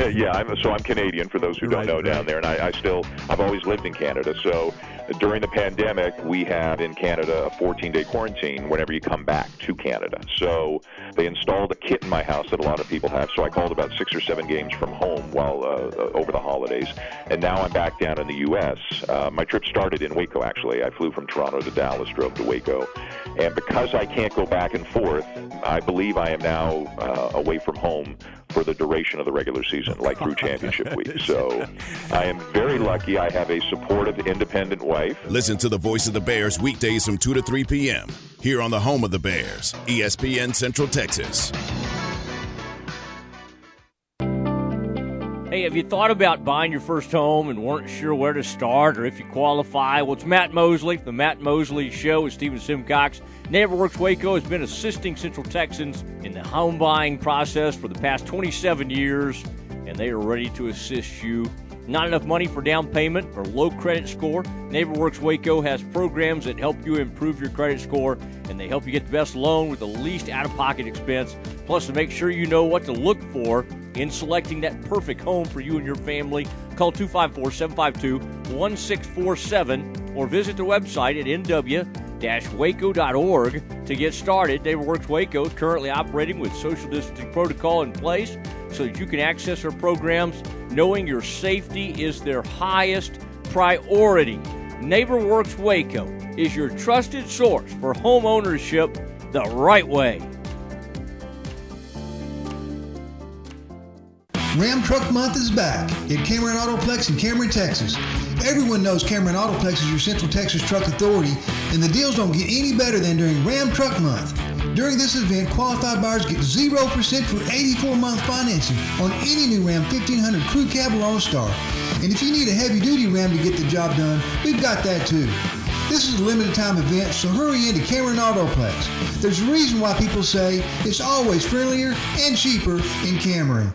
yeah. I'm, so I'm Canadian for those who don't right, know right. down there, and I, I still I've always lived in Canada. So during the pandemic, we have in Canada a 14-day quarantine whenever you come back to Canada. So they installed a kit in my house that a lot of people have. So I called about six or seven games from home while uh, over the holidays, and now I'm back down in the U.S. Uh, my trip started in Waco. Actually, I flew from Toronto to Dallas, drove to Waco, and because I can't go back and forth, I believe I am now uh, away from home for the duration of the regular season, like through championship week. So I am very lucky. I have a supportive, independent wife. Listen to the voice of the Bears weekdays from 2 to 3 p.m. here on the home of the Bears, ESPN Central Texas. Hey, have you thought about buying your first home and weren't sure where to start or if you qualify? Well, it's Matt Mosley, the Matt Mosley Show with Stephen Simcox. NeighborWorks Waco has been assisting Central Texans in the home buying process for the past 27 years, and they are ready to assist you. Not enough money for down payment or low credit score? NeighborWorks Waco has programs that help you improve your credit score, and they help you get the best loan with the least out of pocket expense. Plus, to make sure you know what to look for in selecting that perfect home for you and your family, call 254 752 1647 or visit their website at nw-waco.org to get started. NeighborWorks Waco is currently operating with social distancing protocol in place so that you can access their programs knowing your safety is their highest priority. NeighborWorks Waco is your trusted source for home ownership the right way. Ram Truck Month is back at Cameron Autoplex in Cameron, Texas. Everyone knows Cameron Autoplex is your Central Texas truck authority, and the deals don't get any better than during Ram Truck Month. During this event, qualified buyers get 0% for 84 month financing on any new Ram 1500 Crew Cab Lone Star. And if you need a heavy duty Ram to get the job done, we've got that too. This is a limited time event, so hurry into Cameron Autoplex. There's a reason why people say it's always friendlier and cheaper in Cameron.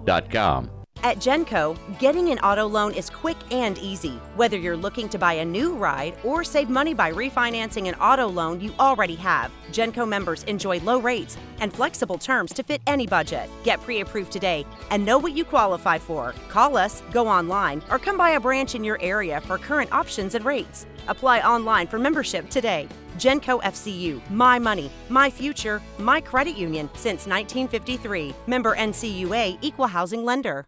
www.thebeatmusic.com. At Genco, getting an auto loan is quick and easy. Whether you're looking to buy a new ride or save money by refinancing an auto loan you already have, Genco members enjoy low rates and flexible terms to fit any budget. Get pre approved today and know what you qualify for. Call us, go online, or come by a branch in your area for current options and rates. Apply online for membership today. Genco FCU, my money, my future, my credit union since 1953. Member NCUA Equal Housing Lender.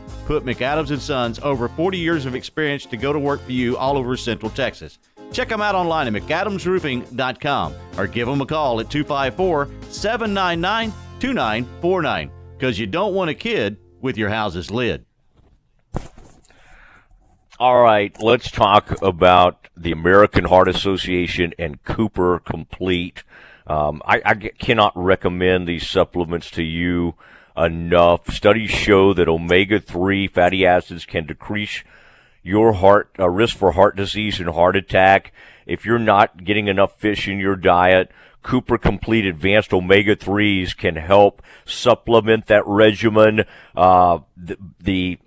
Put McAdams & Sons over 40 years of experience to go to work for you all over Central Texas. Check them out online at McAdamsRoofing.com or give them a call at 254 799 2949 because you don't want a kid with your house's lid. All right, let's talk about the American Heart Association and Cooper Complete. Um, I, I cannot recommend these supplements to you enough. Studies show that omega 3 fatty acids can decrease your heart uh, risk for heart disease and heart attack. If you're not getting enough fish in your diet, Cooper Complete Advanced Omega 3s can help supplement that regimen. Uh, the, the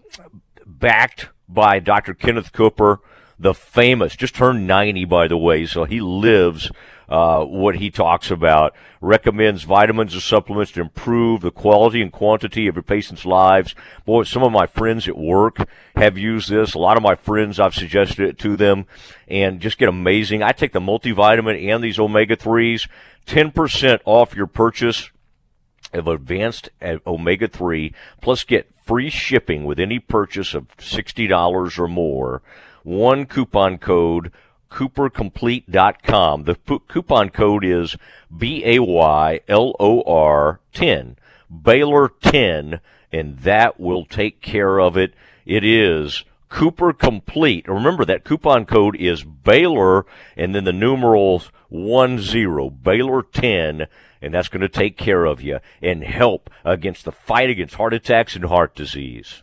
backed by Dr. Kenneth Cooper, the famous, just turned 90, by the way, so he lives uh, what he talks about. Recommends vitamins and supplements to improve the quality and quantity of your patient's lives. Boy, some of my friends at work have used this. A lot of my friends, I've suggested it to them and just get amazing. I take the multivitamin and these omega 3s, 10% off your purchase of advanced uh, omega 3 plus get free shipping with any purchase of $60 or more one coupon code coopercomplete.com the p- coupon code is b-a-y-l-o-r 10 baylor 10 and that will take care of it it is Cooper Complete. Remember that coupon code is Baylor and then the numerals 10, Baylor 10, and that's going to take care of you and help against the fight against heart attacks and heart disease.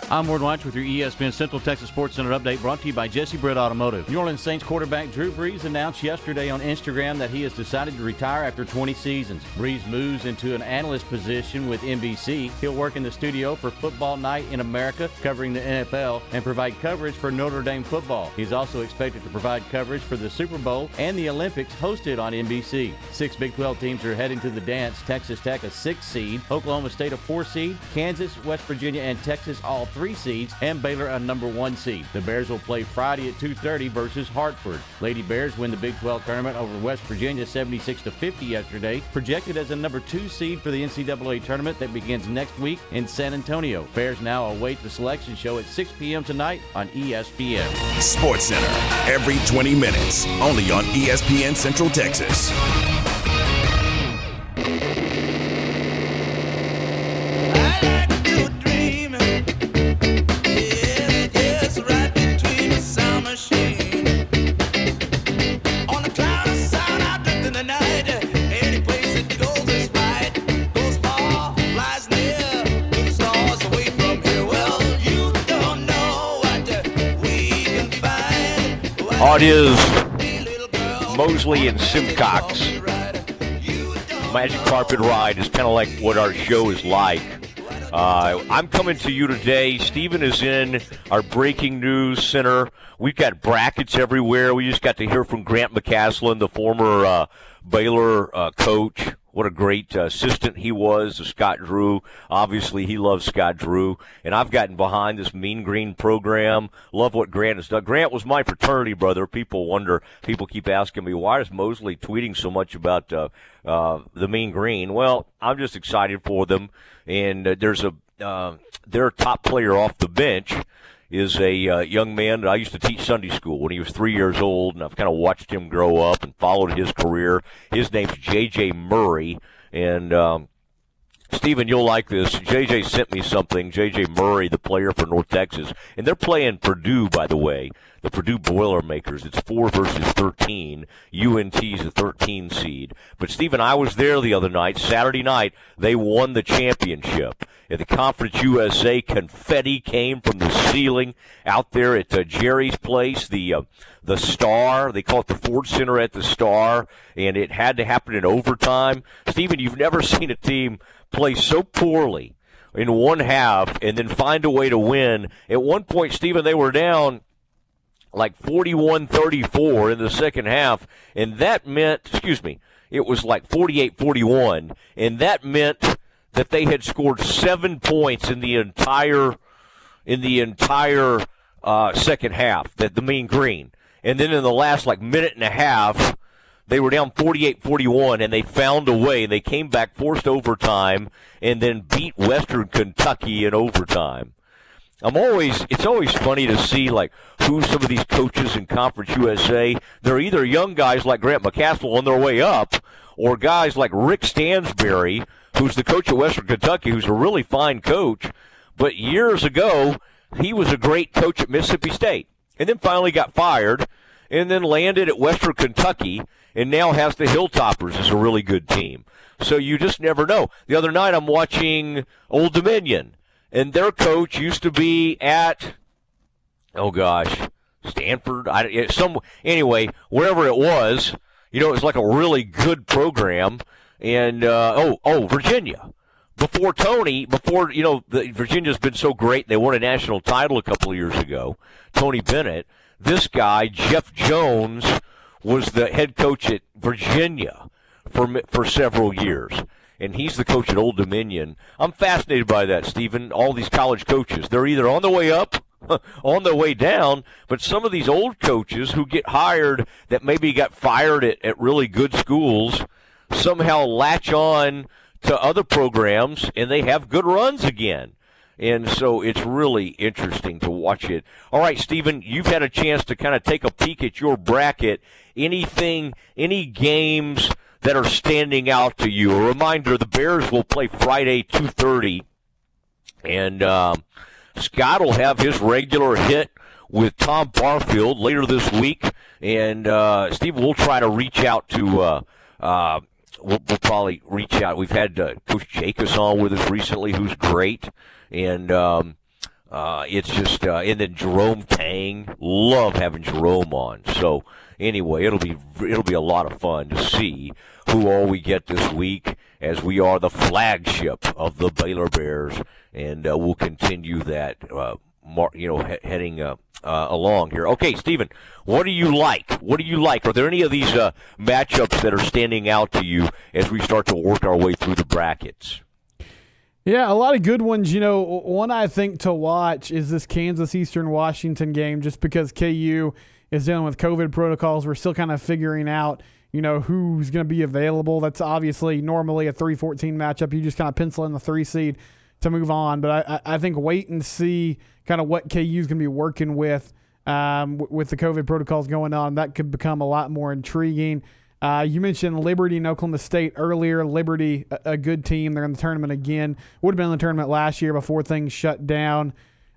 I'm Ward Watch with your ESPN Central Texas Sports Center update brought to you by Jesse Britt Automotive. New Orleans Saints quarterback Drew Brees announced yesterday on Instagram that he has decided to retire after 20 seasons. Brees moves into an analyst position with NBC. He'll work in the studio for Football Night in America, covering the NFL, and provide coverage for Notre Dame football. He's also expected to provide coverage for the Super Bowl and the Olympics hosted on NBC. Six Big 12 teams are heading to the dance. Texas Tech, a six seed, Oklahoma State, a four seed, Kansas, West Virginia, and Texas, all three three seeds, and Baylor a number one seed. The Bears will play Friday at 2:30 versus Hartford. Lady Bears win the Big 12 tournament over West Virginia 76 to 50 yesterday, projected as a number two seed for the NCAA tournament that begins next week in San Antonio. Bears now await the selection show at 6 p.m. tonight on ESPN. Sports Center every 20 minutes, only on ESPN Central Texas. It is Mosley and Simcox. Magic Carpet Ride is kind of like what our show is like. Uh, I'm coming to you today. Stephen is in our breaking news center. We've got brackets everywhere. We just got to hear from Grant McCasland, the former uh, Baylor uh, coach. What a great uh, assistant he was to Scott Drew. Obviously, he loves Scott Drew. And I've gotten behind this Mean Green program. Love what Grant has done. Grant was my fraternity brother. People wonder, people keep asking me, why is Mosley tweeting so much about uh, uh, the Mean Green? Well, I'm just excited for them. And uh, there's a uh, their top player off the bench is a uh, young man that I used to teach Sunday school when he was three years old, and I've kind of watched him grow up and followed his career. His name's J.J. Murray, and um, Stephen, you'll like this. JJ sent me something. JJ Murray, the player for North Texas, and they're playing Purdue, by the way. The Purdue Boilermakers. It's four versus 13. UNT's a 13 seed. But Stephen, I was there the other night, Saturday night. They won the championship. At the Conference USA, confetti came from the ceiling out there at uh, Jerry's place. The uh, the Star, they call it the Ford Center at the Star, and it had to happen in overtime. Stephen, you've never seen a team play so poorly in one half and then find a way to win. At one point, Stephen, they were down like 41 34 in the second half, and that meant, excuse me, it was like 48 41, and that meant that they had scored seven points in the entire in the entire uh, second half. That the Mean Green, and then in the last like minute and a half, they were down 48-41, and they found a way. They came back, forced overtime, and then beat Western Kentucky in overtime. I'm always it's always funny to see like who some of these coaches in Conference USA. They're either young guys like Grant McCasland on their way up, or guys like Rick Stansbury, who's the coach of Western Kentucky, who's a really fine coach. But years ago, he was a great coach at Mississippi State, and then finally got fired, and then landed at Western Kentucky, and now has the Hilltoppers as a really good team. So you just never know. The other night, I'm watching Old Dominion and their coach used to be at oh gosh stanford? I some anyway wherever it was you know it was like a really good program. And uh, oh oh virginia. Before tony before you know the, virginia's been so great they won a national title a couple of years ago. Tony bennett. This guy jeff jones was the head coach at virginia for for several years and he's the coach at Old Dominion. I'm fascinated by that, Stephen. All these college coaches, they're either on the way up, on the way down, but some of these old coaches who get hired that maybe got fired at, at really good schools somehow latch on to other programs and they have good runs again. And so it's really interesting to watch it. All right, Stephen, you've had a chance to kind of take a peek at your bracket. Anything, any games that are standing out to you? A reminder: the Bears will play Friday two thirty, and um, Scott will have his regular hit with Tom Barfield later this week, and uh, Steve will try to reach out to. Uh, uh, we'll, we'll, probably reach out. We've had uh, Coach Jacobs on with us recently, who's great, and um, uh, it's just uh, and then Jerome Tang. Love having Jerome on. So anyway, it'll be it'll be a lot of fun to see who all we get this week, as we are the flagship of the Baylor Bears, and uh, we'll continue that. Uh, mar- you know, he- heading uh, uh, along here. Okay, Stephen, what do you like? What do you like? Are there any of these uh, matchups that are standing out to you as we start to work our way through the brackets? Yeah, a lot of good ones. You know, one I think to watch is this Kansas Eastern Washington game, just because KU is dealing with COVID protocols. We're still kind of figuring out you know, who's going to be available. That's obviously normally a 3 14 matchup. You just kind of pencil in the three seed to move on. But I, I think wait and see kind of what KU is going to be working with um, with the COVID protocols going on. That could become a lot more intriguing. Uh, you mentioned Liberty and Oklahoma State earlier. Liberty, a, a, good team. They're in the tournament again. Would have been in the tournament last year before things shut down.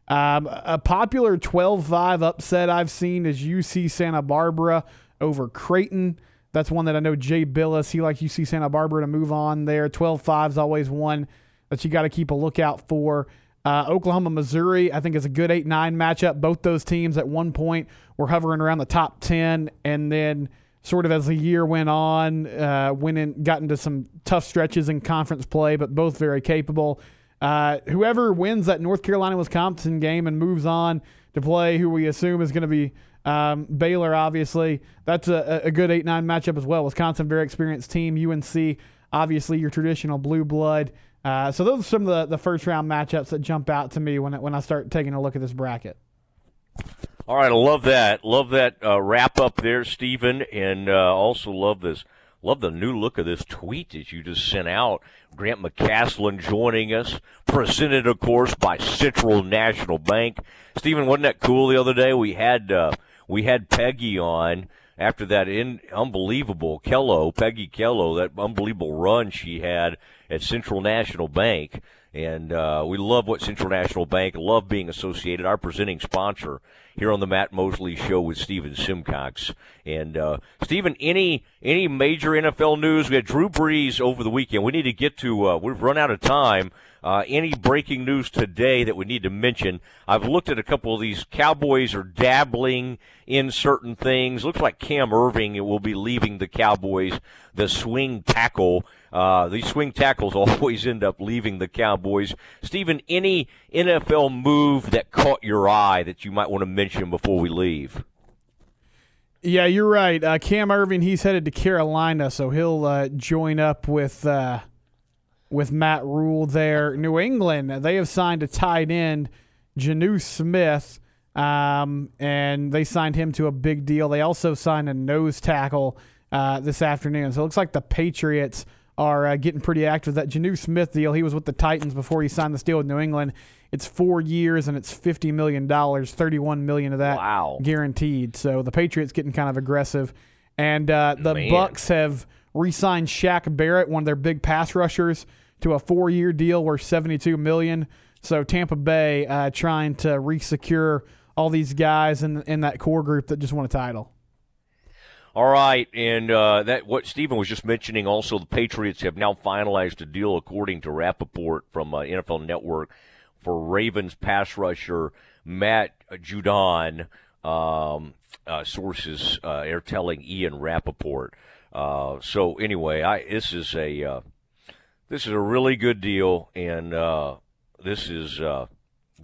Um, a popular 12 5 upset I've seen is UC Santa Barbara over Creighton. That's one that I know Jay Bilas, he likes UC Santa Barbara to move on there. 12 5 is always one that you got to keep a lookout for. Uh, Oklahoma, Missouri, I think is a good 8 9 matchup. Both those teams at one point were hovering around the top 10, and then sort of as the year went on, uh, went in, got into some tough stretches in conference play, but both very capable. Uh, whoever wins that North Carolina Wisconsin game and moves on to play who we assume is going to be um, Baylor, obviously, that's a, a good 8 9 matchup as well. Wisconsin, very experienced team. UNC, obviously, your traditional blue blood. Uh, so those are some of the, the first round matchups that jump out to me when, when I start taking a look at this bracket. All right, I love that. Love that uh, wrap up there, Stephen, and uh, also love this. Love the new look of this tweet that you just sent out. Grant McCasland joining us, presented, of course, by Central National Bank. Stephen, wasn't that cool the other day? We had uh, we had Peggy on after that in unbelievable Kello, Peggy Kello, that unbelievable run she had at Central National Bank. And uh, we love what Central National Bank, love being associated, our presenting sponsor here on the Matt Mosley Show with Stephen Simcox. And uh, Stephen, any any major NFL news? We had Drew Brees over the weekend. We need to get to. Uh, we've run out of time. Uh, any breaking news today that we need to mention? I've looked at a couple of these. Cowboys are dabbling in certain things. Looks like Cam Erving will be leaving the Cowboys. The swing tackle. Uh, these swing tackles always end up leaving the Cowboys. Stephen, any NFL move that caught your eye that you might want to mention before we leave? Yeah, you're right. Uh, Cam Erving, he's headed to Carolina, so he'll uh, join up with uh, with Matt Rhule there. New England, they have signed a tight end, Jonnu Smith, um, and they signed him to a big deal. They also signed a nose tackle uh, this afternoon. So it looks like the Patriots are uh, getting pretty active. That Jonnu Smith deal, he was with the Titans before he signed this deal with New England. It's four years and it's fifty million dollars, thirty-one million of that wow. guaranteed. So the Patriots getting kind of aggressive, and uh, the Man. Bucks have re-signed Shaq Barrett, one of their big pass rushers, to a four-year deal worth seventy-two million. So Tampa Bay uh, trying to re-secure all these guys in in that core group that just won a title. All right, and uh, that what Stephen was just mentioning. Also, the Patriots have now finalized a deal, according to Rapoport from uh, NFL Network, for Ravens pass rusher Matt Judon. Um, uh, sources uh, are telling Ian Rapoport. Uh, so anyway, I this is a uh, this is a really good deal, and uh, this is uh,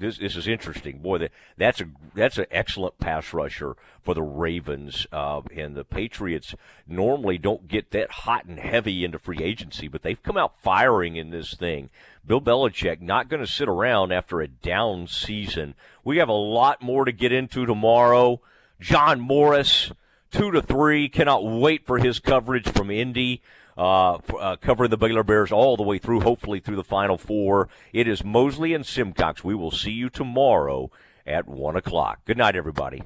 this this is interesting. Boy, that, that's a that's an excellent pass rusher for the Ravens, uh, and the Patriots normally don't get that hot and heavy into free agency, but they've come out firing in this thing. Bill Belichick not going to sit around after a down season. We have a lot more to get into tomorrow. John Morris, two to three. Cannot wait for his coverage from Indy. Uh, uh, covering the Baylor Bears all the way through, hopefully through the Final Four. It is Mosley and Simcox. We will see you tomorrow at 1 o'clock. Good night, everybody.